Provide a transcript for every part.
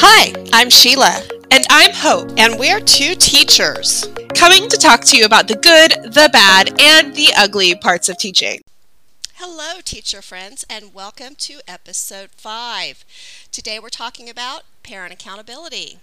Hi, I'm Sheila, And I'm Hope, and we're two teachers. coming to talk to you about the good, the bad, and the ugly parts of teaching. Hello, teacher friends, and welcome to episode five. Today we're talking about parent accountability.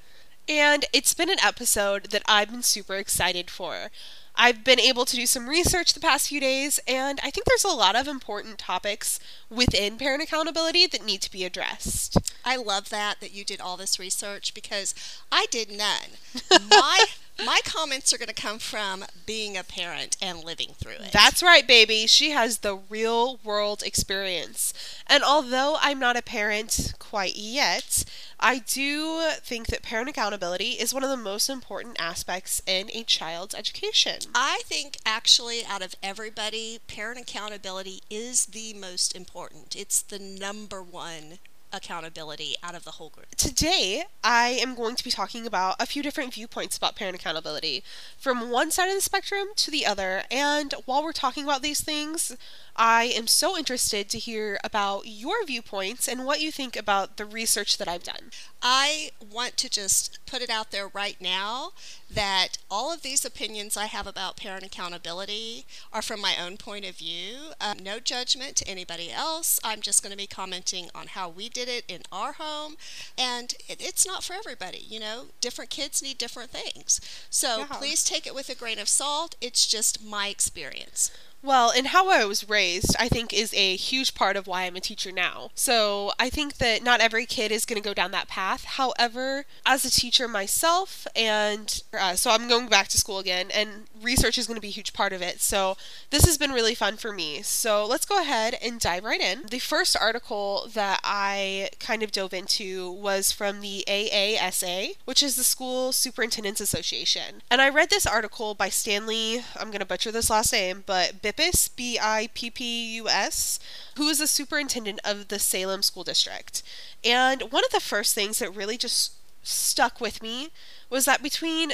And it's been an episode that I've been super excited for. I've been able to do some research the past few days, and I think there's a lot of important topics within parent accountability that need to be addressed. I love that that you did all this research because I did none. My my comments are going to come from being a parent and living through it. That's right, baby. She has the real world experience. And although I'm not a parent quite yet, I do think that parent accountability is one of the most important aspects in a child's education. I think actually out of everybody, parent accountability is the most important. It's the number one accountability out of the whole group. Today, I am going to be talking about a few different viewpoints about parent accountability from one side of the spectrum to the other. And while we're talking about these things, I am so interested to hear about your viewpoints and what you think about the research that I've done. I want to just put it out there right now that all of these opinions I have about parent accountability are from my own point of view. Um, no judgment to anybody else. I'm just going to be commenting on how we did it in our home. And it, it's not for everybody. You know, different kids need different things. So Yeah. please take it with a grain of salt. It's just my experience. Well, and how I was raised, I think, is a huge part of why I'm a teacher now. So I think that not every kid is going to go down that path. However, as a teacher myself, and uh, so I'm going back to school again, and research is going to be a huge part of it. So this has been really fun for me. So let's go ahead and dive right in. The first article that I kind of dove into was from the AASA, which is the School Superintendents Association. And I read this article by Stanley, I'm going to butcher this last name, but Bippus, B I P P U S, who is the superintendent of the Salem School District. And one of the first things that really just stuck with me was that between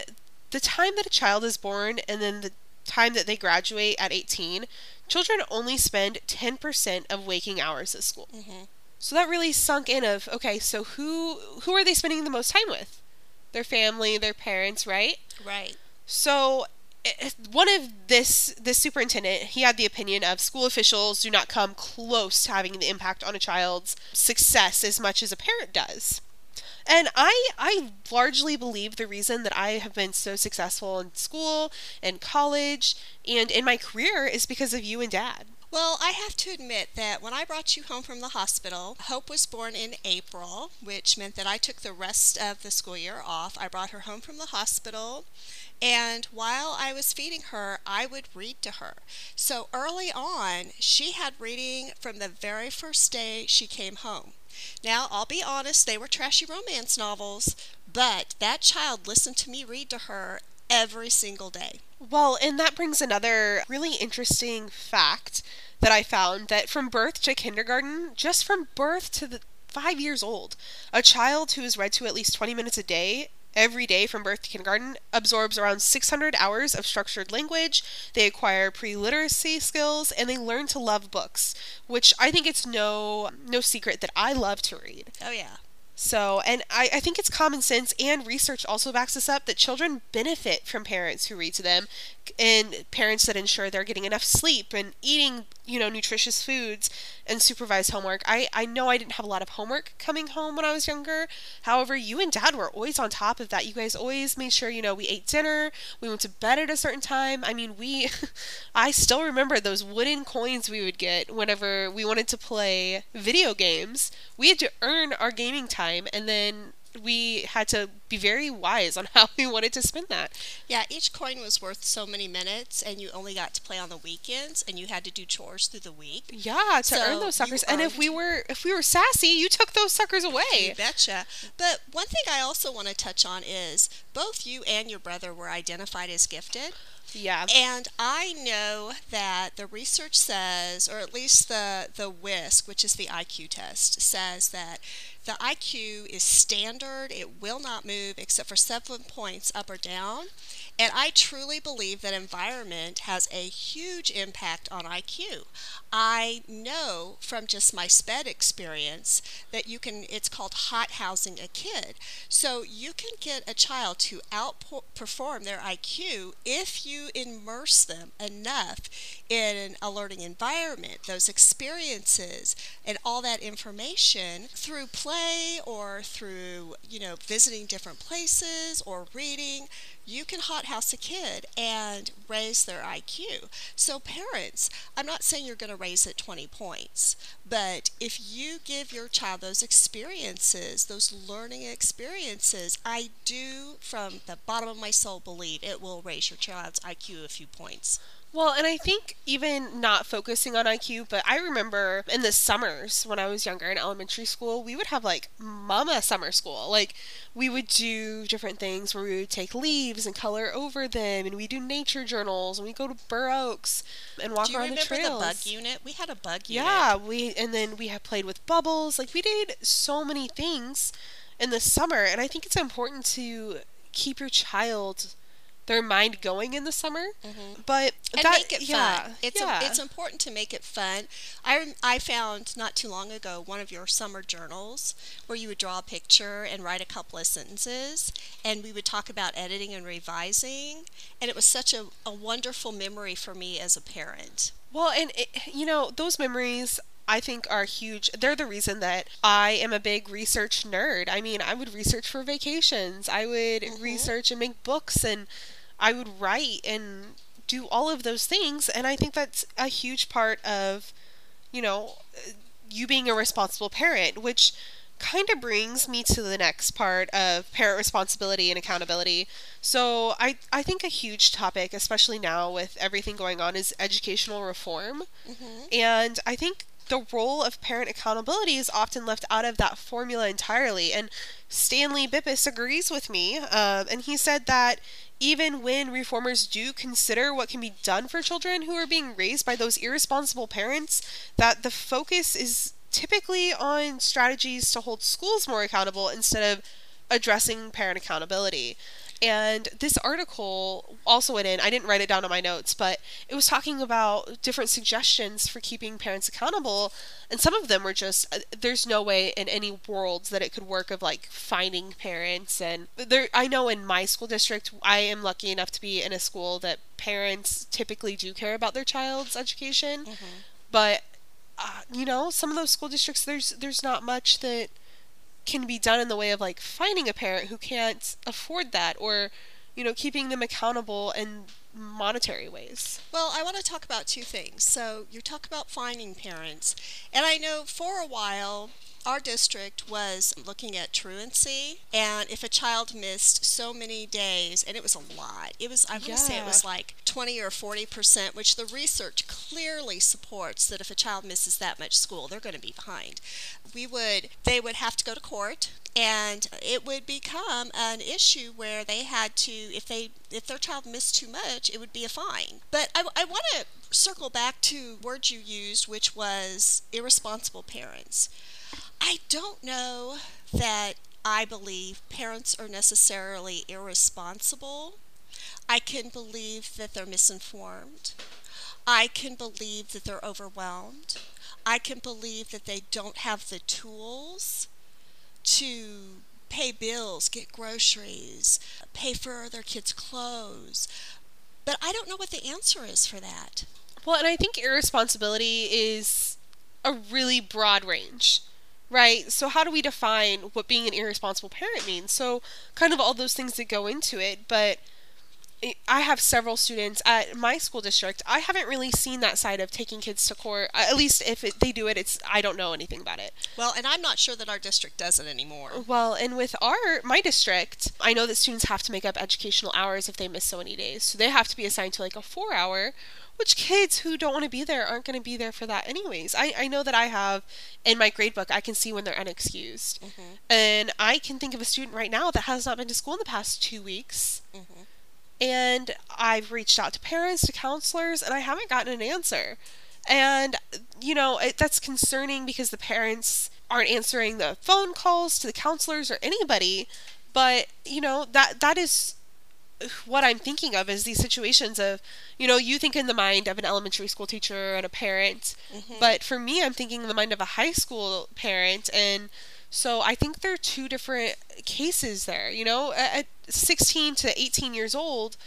the time that a child is born and then the time that they graduate at 18, children only spend 10% of waking hours at school. Mhm. So that really sunk in of okay, so who who are they spending the most time with? Their family, their parents, right? Right. So one of this this superintendent he had the opinion of school officials do not come close to having the impact on a child's success as much as a parent does and i i largely believe the reason that i have been so successful in school and college and in my career is because of you and dad Well, I have to admit that when I brought you home from the hospital, Hope was born in April, which meant that I took the rest of the school year off. I brought her home from the hospital, and while I was feeding her, I would read to her. So early on, she had reading from the very first day she came home. Now, I'll be honest, they were trashy romance novels, but that child listened to me read to her every single day. Well, and that brings another really interesting fact that I found that from birth to kindergarten, just from birth to the five years old, a child who is read to at least 20 minutes a day, every day from birth to kindergarten, absorbs around 600 hours of structured language. They acquire pre literacy skills and they learn to love books, which I think it's no, no secret that I love to read. Oh, yeah. So, and I, I think it's common sense and research also backs this up that children benefit from parents who read to them and parents that ensure they're getting enough sleep and eating, you know, nutritious foods and supervised homework. I, I know I didn't have a lot of homework coming home when I was younger. However, you and dad were always on top of that. You guys always made sure, you know, we ate dinner, we went to bed at a certain time. I mean, we, I still remember those wooden coins we would get whenever we wanted to play video games. We had to earn our gaming time and then we had to be very wise on how we wanted to spend that. Yeah, each coin was worth so many minutes, and you only got to play on the weekends, and you had to do chores through the week. Yeah, to So earn those suckers. And if we were if we were sassy, you took those suckers You away. betcha. But one thing I also want to touch on is both you and your brother were identified as gifted. Yeah. And I know that the research says, or at least the, the WISC, which is the IQ test, says that the IQ is standard. It will not move except for seven points up or down. And I truly believe that environment has a huge impact on IQ. I know from just my SPED experience that you can, it's called hot housing a kid. So you can get a child to outperform their IQ if you immerse them enough in a learning environment, those experiences, and all that information through play or through, you know, visiting different places or reading you can hothouse a kid and raise their IQ. So, parents, I'm not saying you're going to raise it 20 points, but if you give your child those experiences, those learning experiences, I do, from the bottom of my soul, believe it will raise your child's IQ a few points. Well, and I think even not focusing on IQ, but I remember in the summers when I was younger in elementary school, we would have like mama summer school. Like we would do different things where we would take leaves and color over them, and we do nature journals, and we go to Burr Oaks and walk around the trails. Do remember the bug unit? We had a bug unit. Yeah, we and then we had played with bubbles. Like we did so many things in the summer, and I think it's important to keep your child their mind going in the summer. Mm-hmm. But and that, make it yeah, fun. It's yeah. A, it's important to make it fun. I I found not too long ago one of your summer journals where you would draw a picture and write a couple of sentences, and we would talk about editing and revising, and it was such a, a wonderful memory for me as a parent. Well, and it, you know those memories I think are huge. They're the reason that I am a big research nerd. I mean, I would research for vacations. I would mm-hmm. research and make books and I would write and do all of those things and I think that's a huge part of you know you being a responsible parent, which kind of brings me to the next part of parent responsibility and accountability. So, I, I think a huge topic, especially now with everything going on, is educational reform. Mm-hmm. And I think the role of parent accountability is often left out of that formula entirely. And Stanley Bippus agrees with me. Um, and he said that even when reformers do consider what can be done for children who are being raised by those irresponsible parents, that the focus is typically on strategies to hold schools more accountable instead of addressing parent accountability. And this article also went in, I didn't write it down on my notes, but it was talking about different suggestions for keeping parents accountable. And some of them were just, uh, there's no way in any world that it could work of like finding parents. And there, I know in my school district, I am lucky enough to be in a school that parents typically do care about their child's education. Mm-hmm. But, uh, you know, some of those school districts, there's, there's not much that can be done in the way of like finding a parent who can't afford that or you know keeping them accountable in monetary ways. Well i want to talk about two things. So you talk about finding parents and i know for a while our district was looking at truancy and if a child missed so many days and it was a lot it was i want to yeah. say it was like 20 or 40 percent which the research clearly supports that if a child misses that much school they're going to be behind. We would they would have to go to court and it would become an issue where they had to if they if their child missed too much it would be a fine. But i, I want to circle back to words you used which was irresponsible parents I don't know that I believe parents are necessarily irresponsible. I can believe that they're misinformed. I can believe that they're overwhelmed. I can believe that they don't have the tools to pay bills, get groceries, pay for their kids' clothes. But I don't know what the answer is for that. Well, and I think irresponsibility is a really broad range right? So, how do we define what being an irresponsible parent means? So, kind of all those things that go into it, but I have several students at my school district. I haven't really seen that side of taking kids to court. At least if it, they do it, it's I don't know anything about it. Well, and I'm not sure that our district does it anymore. Well, and with our my district, I know that students have to make up educational hours if they miss so many days. So they have to be assigned to like a 4 hour which kids who don't want to be there aren't going to be there for that anyways. I, I know that I have in my grade book, I can see when they're unexcused. Mm-hmm. And I can think of a student right now that has not been to school in the past two weeks. Mm-hmm. And I've reached out to parents, to counselors, and I haven't gotten an answer. And, you know, it, that's concerning because the parents aren't answering the phone calls to the counselors or anybody. But, you know, that that is what I'm thinking of is these situations of, you know, you think in the mind of an elementary school teacher and a parent, Mm-hmm. but for me, I'm thinking in the mind of a high school parent. And so I think there are two different cases there. You know, at 16 to 18 years old,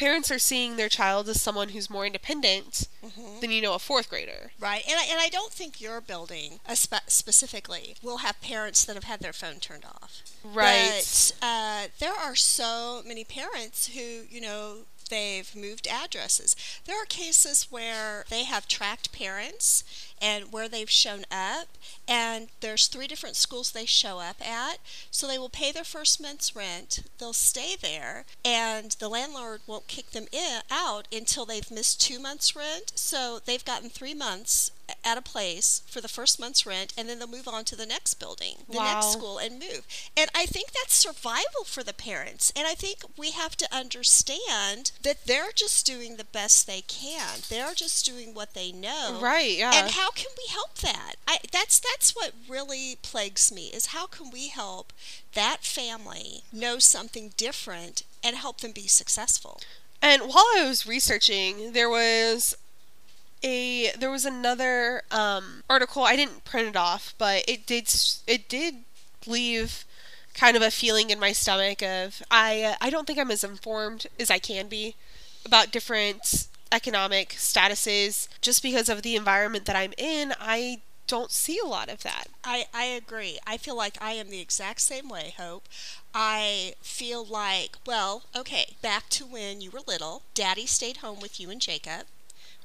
parents are seeing their child as someone who's more independent Mm-hmm. than, you know, a fourth grader. Right, and I, and I don't think your building uh, spe- specifically will have parents that have had their phone turned off. Right. But uh, there are so many parents who, you know, they've moved addresses. There are cases where they have tracked parents and where they've shown up, and there's three different schools they show up at. So they will pay their first month's rent, they'll stay there, and the landlord won't kick them in, out until they've missed two months' rent. So they've gotten three months at a place for the first month's rent, and then they'll move on to the next building, the Wow. next school, and move. And I think that's survival for the parents. And I think we have to understand that they're just doing the best they can. They're just doing what they know. Right, yeah. And how can we help that? I, that's that's what really plagues me is how can we help that family know something different and help them be successful? And while I was researching, there was a there was another um, article. I didn't print it off, but it did it did leave kind of a feeling in my stomach of I I don't think I'm as informed as I can be about different economic statuses just because of the environment that I'm in. I don't see a lot of that. I, I agree. I feel like I am the exact same way, Hope. I feel like, well, okay, back to when you were little, Daddy stayed home with you and Jacob.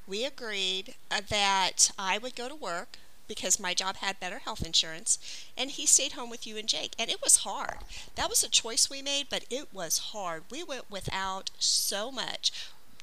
We agreed uh, that I would go to work because my job had better health insurance, and he stayed home with you and Jake. And it was hard. That was a choice we made, but it was hard. We went without so much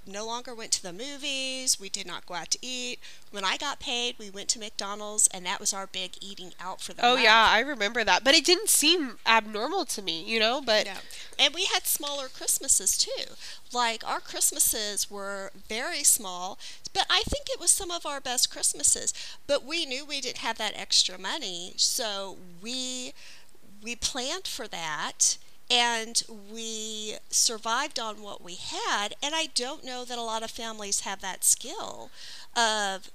no longer went to the movies. We did not go out to eat. When I got paid, we went to McDonald's, and that was our big eating out for the Oh month. yeah, I remember that. But it didn't seem abnormal to me, you know, but No. And we had smaller Christmases too. Like our Christmases were very small, but I think it was some of our best Christmases. But we knew we didn't have that extra money, so we we planned for that and we survived on what we had and I don't know that a lot of families have that skill of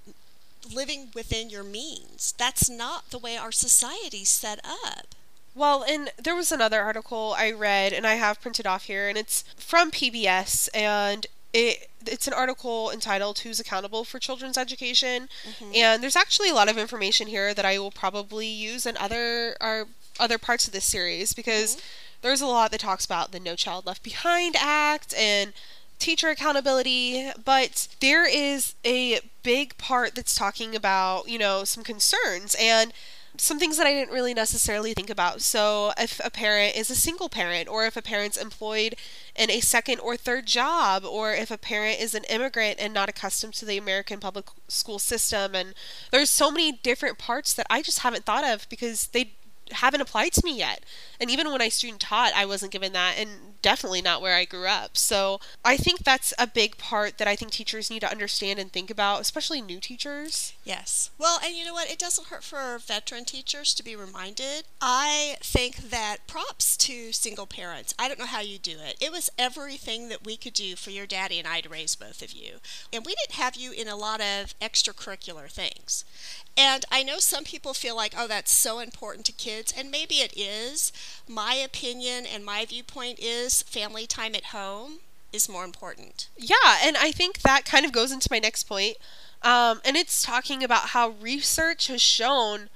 living within your means. That's not the way our society's set up. Well, and there was another article I read, and I have printed off here, and it's from PBS, and it it's an article entitled "Who's Accountable for Children's Education," mm-hmm. and there's actually a lot of information here that I will probably use in other or other parts of this series because mm-hmm. There's a lot that talks about the No Child Left Behind Act and teacher accountability, but there is a big part that's talking about, you know, some concerns and some things that I didn't really necessarily think about. So, if a parent is a single parent, or if a parent's employed in a second or third job, or if a parent is an immigrant and not accustomed to the American public school system, and there's so many different parts that I just haven't thought of because they haven't applied to me yet. And even when I student taught, I wasn't given that, and definitely not where I grew up. So I think that's a big part that I think teachers need to understand and think about, especially new teachers. Yes. Well, and you know what? It doesn't hurt for veteran teachers to be reminded. I think that props to single parents. I don't know how you do it. It was everything that we could do for your daddy and I to raise both of you. And we didn't have you in a lot of extracurricular things. And I know some people feel like, oh, that's so important to kids, and maybe it is. My opinion and my viewpoint is family time at home is more important. Yeah, and I think that kind of goes into my next point. Um, and it's talking about how research has shown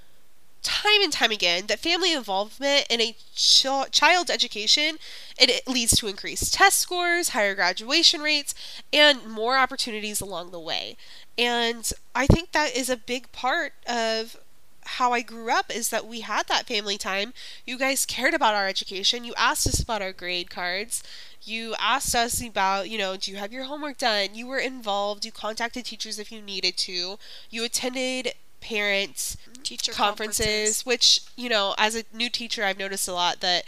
time and time again that family involvement in a ch- child's education it, it leads to increased test scores, higher graduation rates, and more opportunities along the way. And I think that is a big part of how I grew up is that we had that family time. You guys cared about our education. You asked us about our grade cards. You asked us about, you know, do you have your homework done? You were involved. You contacted teachers if you needed to. You attended parents Teacher conferences, which, you know, as a new teacher, I've noticed a lot that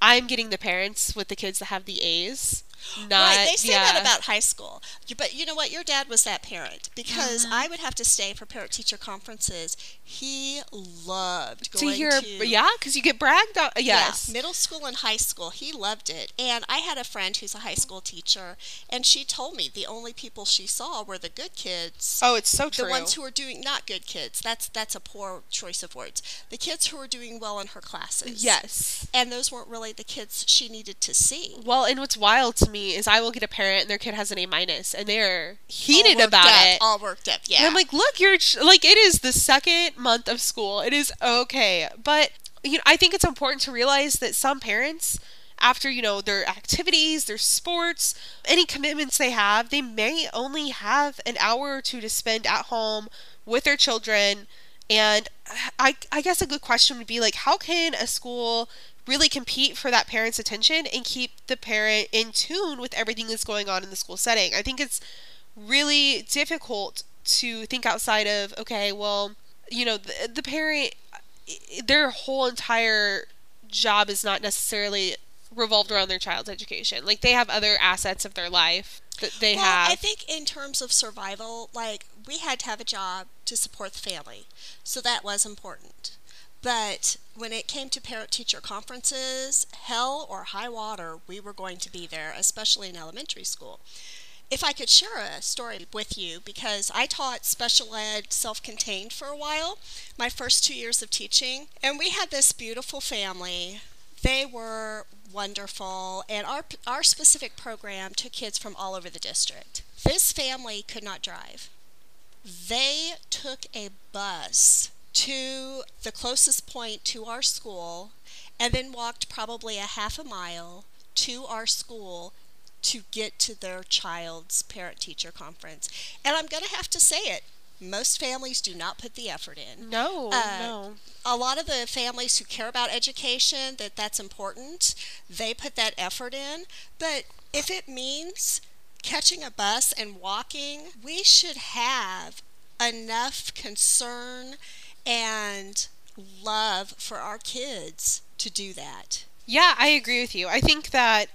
I'm getting the parents with the kids that have the A's. Not right, they say yeah. that about high school. But you know what? Your dad was that parent because Mm-hmm. I would have to stay for parent teacher conferences. He loved to going hear to yeah because you get bragged on yes Yeah, middle school and high school. He loved it. And I had a friend who's a high school teacher, and she told me the only people she saw were the good kids. oh it's so true The ones who are doing not good kids. That's that's a poor choice of words. The kids who were doing well in her classes. yes And those weren't really the kids she needed to see. well and what's wild to me is i will get a parent and their kid has an a minus and they're heated about up, it All worked up. Yeah. And I'm like, look, you're like, it is the second month of school. It is okay. But, you know, I think it's important to realize that some parents, after, you know, their activities, their sports, any commitments they have, they may only have an hour or two to spend at home with their children. And I, I guess a good question would be like, how can a school really compete for that parent's attention and keep the parent in tune with everything that's going on in the school setting? I think it's really difficult to think outside of okay well you know the, the parent their whole entire job is not necessarily revolved around their child's education like they have other assets of their life that they well, have I think in terms of survival, like we had to have a job to support the family, so that was important. But when it came to parent teacher conferences, hell or high water, we were going to be there, especially in elementary school. If I could share a story with you, because I taught special ed self contained for a while, my first two years of teaching, and we had this beautiful family. They were wonderful, and our, our specific program took kids from all over the district. This family could not drive. They took a bus to the closest point to our school and then walked probably a half a mile to our school to get to their child's parent teacher conference. And I'm going to have to say it most families do not put the effort in. no Uh, no A lot of the families who care about education, that that's important, they put that effort in. But if it means catching a bus and walking, we should have enough concern and love for our kids to do that. Yeah, I agree with you. I think that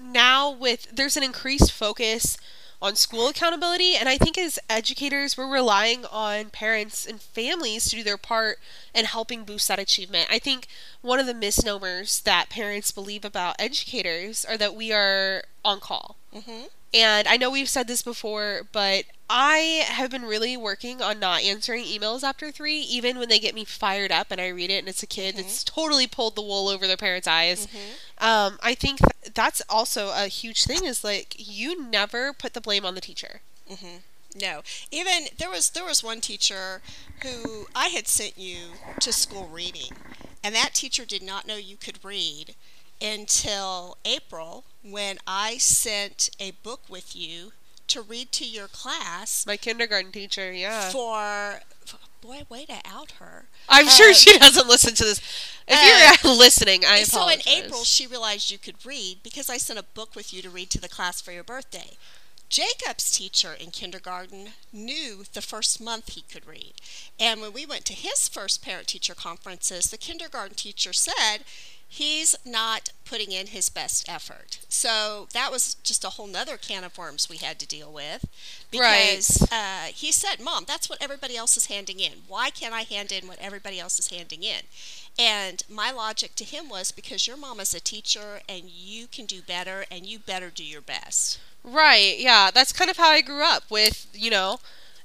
now with there's an increased focus on school accountability and I think as educators we're relying on parents and families to do their part in helping boost that achievement. I think one of the misnomers that parents believe about educators are that we are on call. Mhm. And I know we've said this before, but I have been really working on not answering emails after three, even when they get me fired up and I read it and it's a kid that's totally pulled the wool over their parents' eyes. Um, I think th- that's also a huge thing is like you never put the blame on the teacher. No, even there was there was one teacher who I had sent you to school reading, and that teacher did not know you could read until April when I sent a book with you to read to your class My kindergarten teacher, yeah. for. Boy, way to out her. I'm sure uh, she doesn't listen to this. If you're listening, I so apologize. in April, she realized you could read because I sent a book with you to read to the class for your birthday. Jacob's teacher in kindergarten knew the first month he could read. And when we went to his first parent teacher conferences, the kindergarten teacher said he's not putting in his best effort. So that was just a whole nother can of worms we had to deal with. Because uh, he said, Mom, that's what everybody else is handing in. Why can't I hand in what everybody else is handing in? And my logic to him was because your mom is a teacher and you can do better and you better do your best. Right, yeah. That's kind of how I grew up with, you know,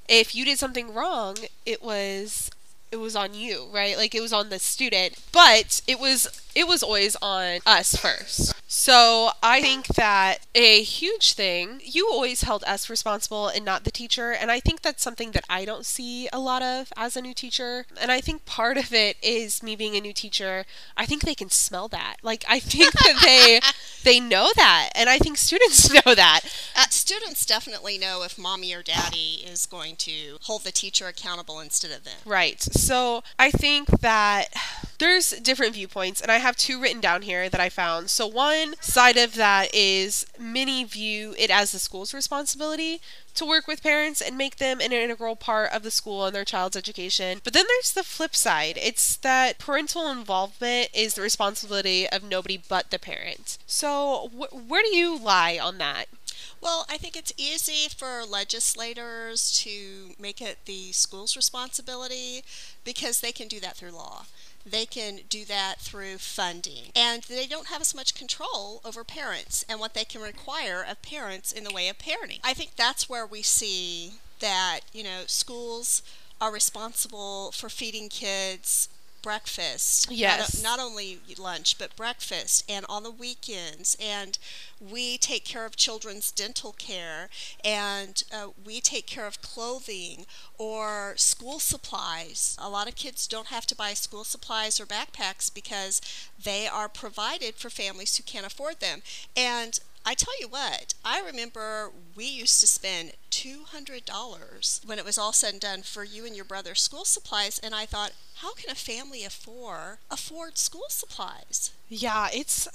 if you did something wrong, it was it was on you, right? Like it was on the student, but it was it was always on us first. So, I think that a huge thing, you always held us responsible and not the teacher, and I think that's something that I don't see a lot of as a new teacher. And I think part of it is me being a new teacher. I think they can smell that. Like I think that they they know that, and I think students know that. Uh, students definitely know if mommy or daddy is going to hold the teacher accountable instead of them. Right. So I think that there's different viewpoints, and I have two written down here that I found. So, one side of that is many view it as the school's responsibility to work with parents and make them an integral part of the school and their child's education. But then there's the flip side it's that parental involvement is the responsibility of nobody but the parent. So, wh- where do you lie on that? Well, I think it's easy for legislators to make it the school's responsibility because they can do that through law. They can do that through funding. And they don't have as much control over parents and what they can require of parents in the way of parenting. I think that's where we see that, you know, schools are responsible for feeding kids breakfast. Yes. Not, not, only lunch, but breakfast, and on the weekends. And we take care of children's dental care, and uh, we take care of clothing or school supplies. A lot of kids don't have to buy school supplies or backpacks because they are provided for families who can't afford them. And I tell you what, I remember we used to spend $200 when it was all said and done for you and your brother's school supplies, and I thought, how can a family afford afford school supplies? Yeah, it's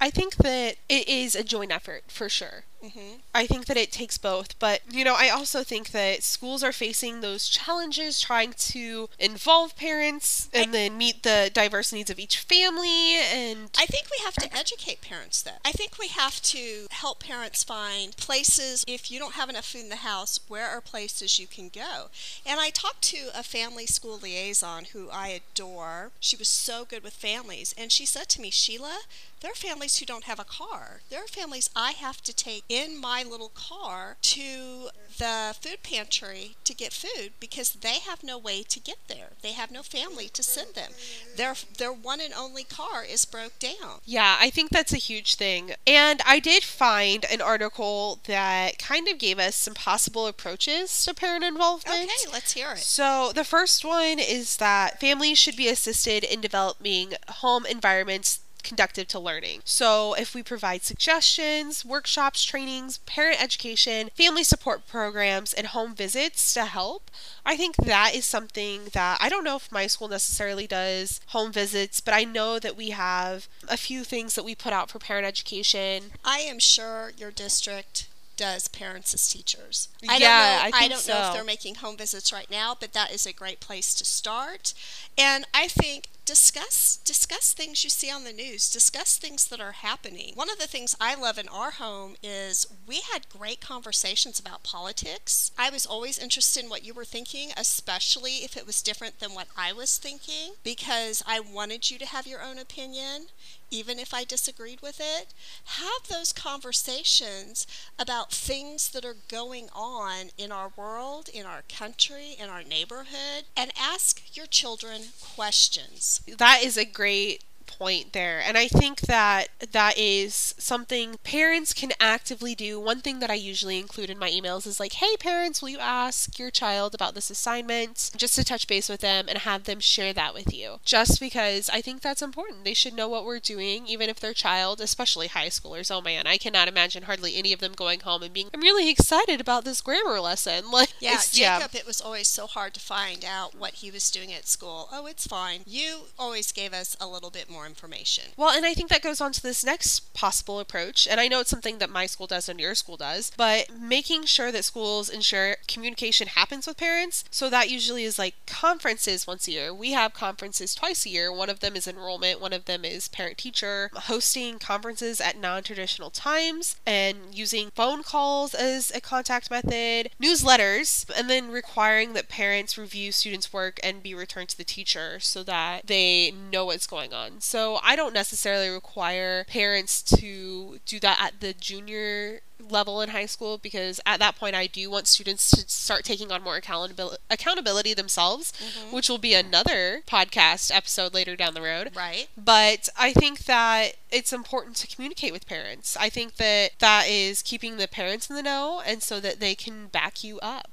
I think that it is a joint effort for sure. Mm-hmm. I think that it takes both, but you know, I also think that schools are facing those challenges trying to involve parents and I, then meet the diverse needs of each family. And I think we have to educate parents, though. I think we have to help parents find places. If you don't have enough food in the house, where are places you can go? And I talked to a family school liaison who I adore. She was so good with families, and she said to me, Sheila, there are families who don't have a car. There are families I have to take in my little car to the food pantry to get food because they have no way to get there. They have no family to send them. Their their one and only car is broke down. Yeah, I think that's a huge thing. And I did find an article that kind of gave us some possible approaches to parent involvement. Okay, let's hear it. So, the first one is that families should be assisted in developing home environments conductive to learning. So, if we provide suggestions, workshops, trainings, parent education, family support programs, and home visits to help, I think that is something that I don't know if my school necessarily does home visits, but I know that we have a few things that we put out for parent education. I am sure your district does parents as teachers. I yeah, don't know, I, I don't so. know if they're making home visits right now, but that is a great place to start. And I think discuss discuss things you see on the news discuss things that are happening one of the things i love in our home is we had great conversations about politics i was always interested in what you were thinking especially if it was different than what i was thinking because i wanted you to have your own opinion even if I disagreed with it, have those conversations about things that are going on in our world, in our country, in our neighborhood, and ask your children questions. That is a great point there. And I think that that is something parents can actively do. One thing that I usually include in my emails is like, hey, parents, will you ask your child about this assignment? Just to touch base with them and have them share that with you. Just because I think that's important. They should know what we're doing, even if their child, especially high schoolers. Oh man, I cannot imagine hardly any of them going home and being, I'm really excited about this grammar lesson. Like, yeah, Jacob, yeah. it was always so hard to find out what he was doing at school. Oh, it's fine. You always gave us a little bit more information. Well, and I think that goes on to this next possible approach. And I know it's something that my school does and your school does, but making sure that schools ensure communication happens with parents. So that usually is like conferences once a year. We have conferences twice a year. One of them is enrollment, one of them is parent teacher, hosting conferences at non traditional times and using phone calls as a contact method, newsletters, and then requiring that parents review students' work and be returned to the teacher so that they know what's going on. So I don't necessarily require parents to do that at the junior level in high school because at that point I do want students to start taking on more accountability accountability themselves, mm-hmm. which will be another podcast episode later down the road. Right. But I think that it's important to communicate with parents. I think that that is keeping the parents in the know and so that they can back you up.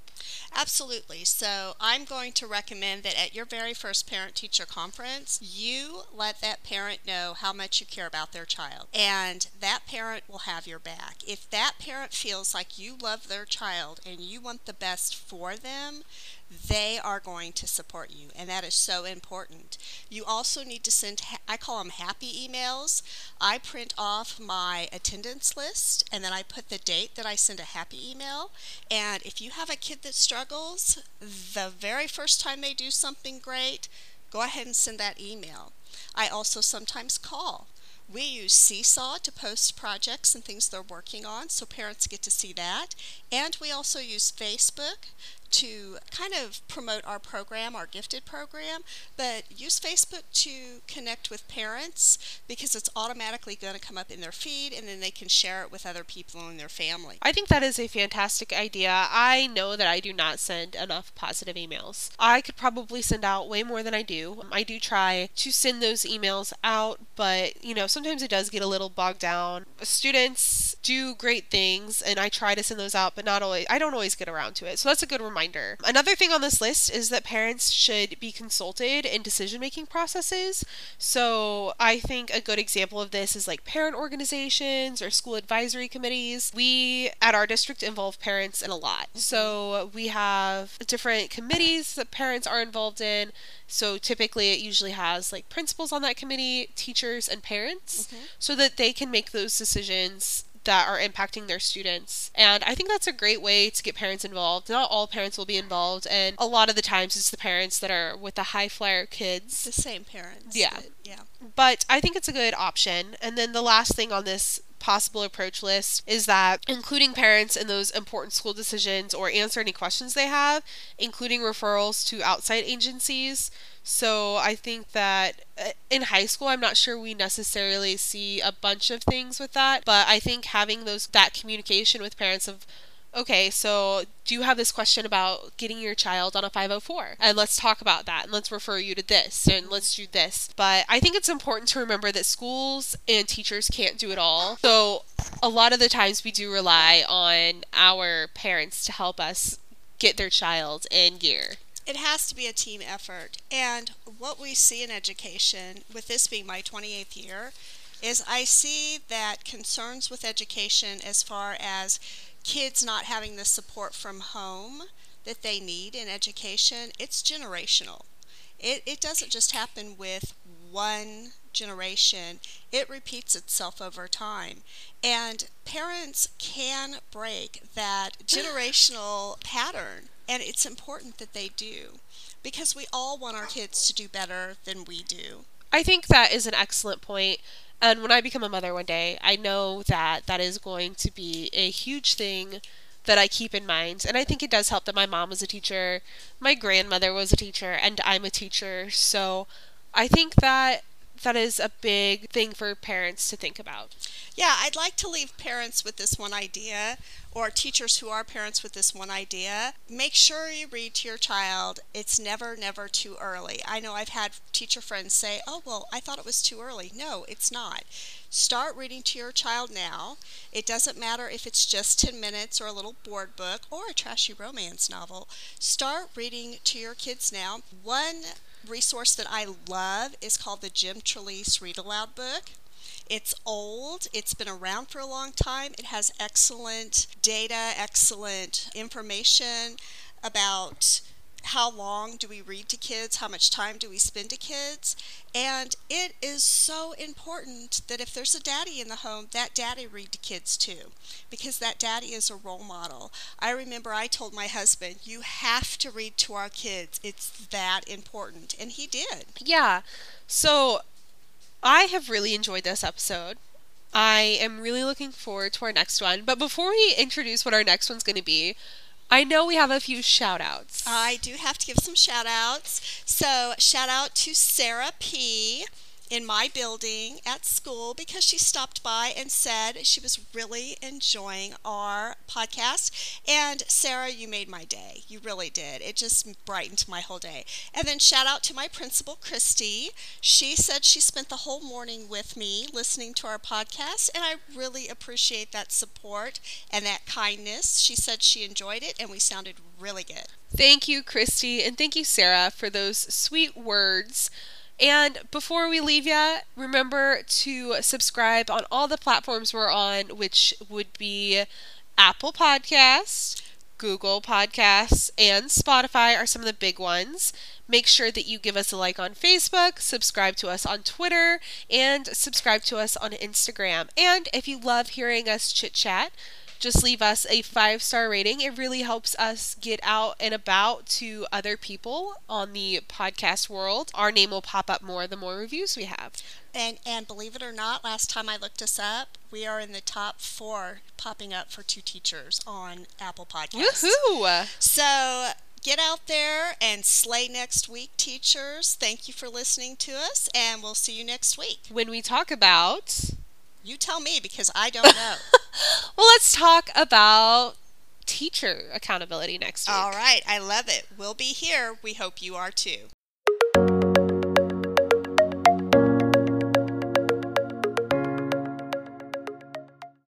Absolutely. So I'm going to recommend that at your very first parent teacher conference, you let that parent know how much you care about their child. And that parent will have your back. If that parent feels like you love their child and you want the best for them, they are going to support you, and that is so important. You also need to send, I call them happy emails. I print off my attendance list and then I put the date that I send a happy email. And if you have a kid that struggles, the very first time they do something great, go ahead and send that email. I also sometimes call. We use Seesaw to post projects and things they're working on so parents get to see that. And we also use Facebook to kind of promote our program, our gifted program, but use Facebook to connect with parents because it's automatically going to come up in their feed and then they can share it with other people in their family. I think that is a fantastic idea. I know that I do not send enough positive emails. I could probably send out way more than I do. I do try to send those emails out, but you know, sometimes it does get a little bogged down. Students do great things and I try to send those out, but not always I don't always get around to it. So that's a good reminder. Another thing on this list is that parents should be consulted in decision making processes. So I think a good example of this is like parent organizations or school advisory committees. We at our district involve parents in a lot. So we have different committees that parents are involved in. So typically, it usually has like principals on that committee, teachers, and parents, mm-hmm. so that they can make those decisions that are impacting their students. And I think that's a great way to get parents involved. Not all parents will be involved, and a lot of the times it's the parents that are with the high flyer kids. The same parents. Yeah. That, yeah. But I think it's a good option. And then the last thing on this possible approach list is that including parents in those important school decisions or answer any questions they have, including referrals to outside agencies. So I think that uh, in high school, I'm not sure we necessarily see a bunch of things with that, but I think having those that communication with parents of okay, so do you have this question about getting your child on a 504? And let's talk about that and let's refer you to this and let's do this. But I think it's important to remember that schools and teachers can't do it all. So a lot of the times we do rely on our parents to help us get their child in gear it has to be a team effort. And what we see in education, with this being my 28th year, is I see that concerns with education as far as kids not having the support from home that they need in education, it's generational. It, it doesn't just happen with one generation, it repeats itself over time. And parents can break that generational pattern and it's important that they do because we all want our kids to do better than we do. I think that is an excellent point. And when I become a mother one day, I know that that is going to be a huge thing that I keep in mind. And I think it does help that my mom was a teacher, my grandmother was a teacher, and I'm a teacher. So I think that that is a big thing for parents to think about. Yeah, I'd like to leave parents with this one idea, or teachers who are parents with this one idea. Make sure you read to your child. It's never, never too early. I know I've had teacher friends say, oh, well, I thought it was too early. No, it's not. Start reading to your child now. It doesn't matter if it's just 10 minutes or a little board book or a trashy romance novel. Start reading to your kids now. One resource that I love is called the Jim Trelease Read Aloud book. It's old, it's been around for a long time, it has excellent data, excellent information about how long do we read to kids? How much time do we spend to kids? And it is so important that if there's a daddy in the home, that daddy read to kids too, because that daddy is a role model. I remember I told my husband, You have to read to our kids. It's that important. And he did. Yeah. So I have really enjoyed this episode. I am really looking forward to our next one. But before we introduce what our next one's going to be, I know we have a few shout outs. I do have to give some shout outs. So, shout out to Sarah P in my building at school because she stopped by and said she was really enjoying our podcast. And Sarah, you made my day. You really did. It just brightened my whole day. And then shout out to my principal, Christy. She said she spent the whole morning with me listening to our podcast, and I really appreciate that support and that kindness. She said she enjoyed it, and we sounded really good. Thank you, Christy, and thank you, Sarah, for those sweet words. And before we leave you, remember to subscribe on all the platforms we're on, which would be Apple Podcasts, Google Podcasts, and Spotify are some of the big ones. Make sure that you give us a like on Facebook, subscribe to us on Twitter, and subscribe to us on Instagram. And if you love hearing us chit chat, just leave us a five star rating. It really helps us get out and about to other people on the podcast world. Our name will pop up more the more reviews we have. And and believe it or not, last time I looked us up, we are in the top four popping up for two teachers on Apple Podcasts. Woohoo! So get out there and slay next week, teachers. Thank you for listening to us, and we'll see you next week. When we talk about. You tell me because I don't know. well, let's talk about teacher accountability next week. All right, I love it. We'll be here. We hope you are too.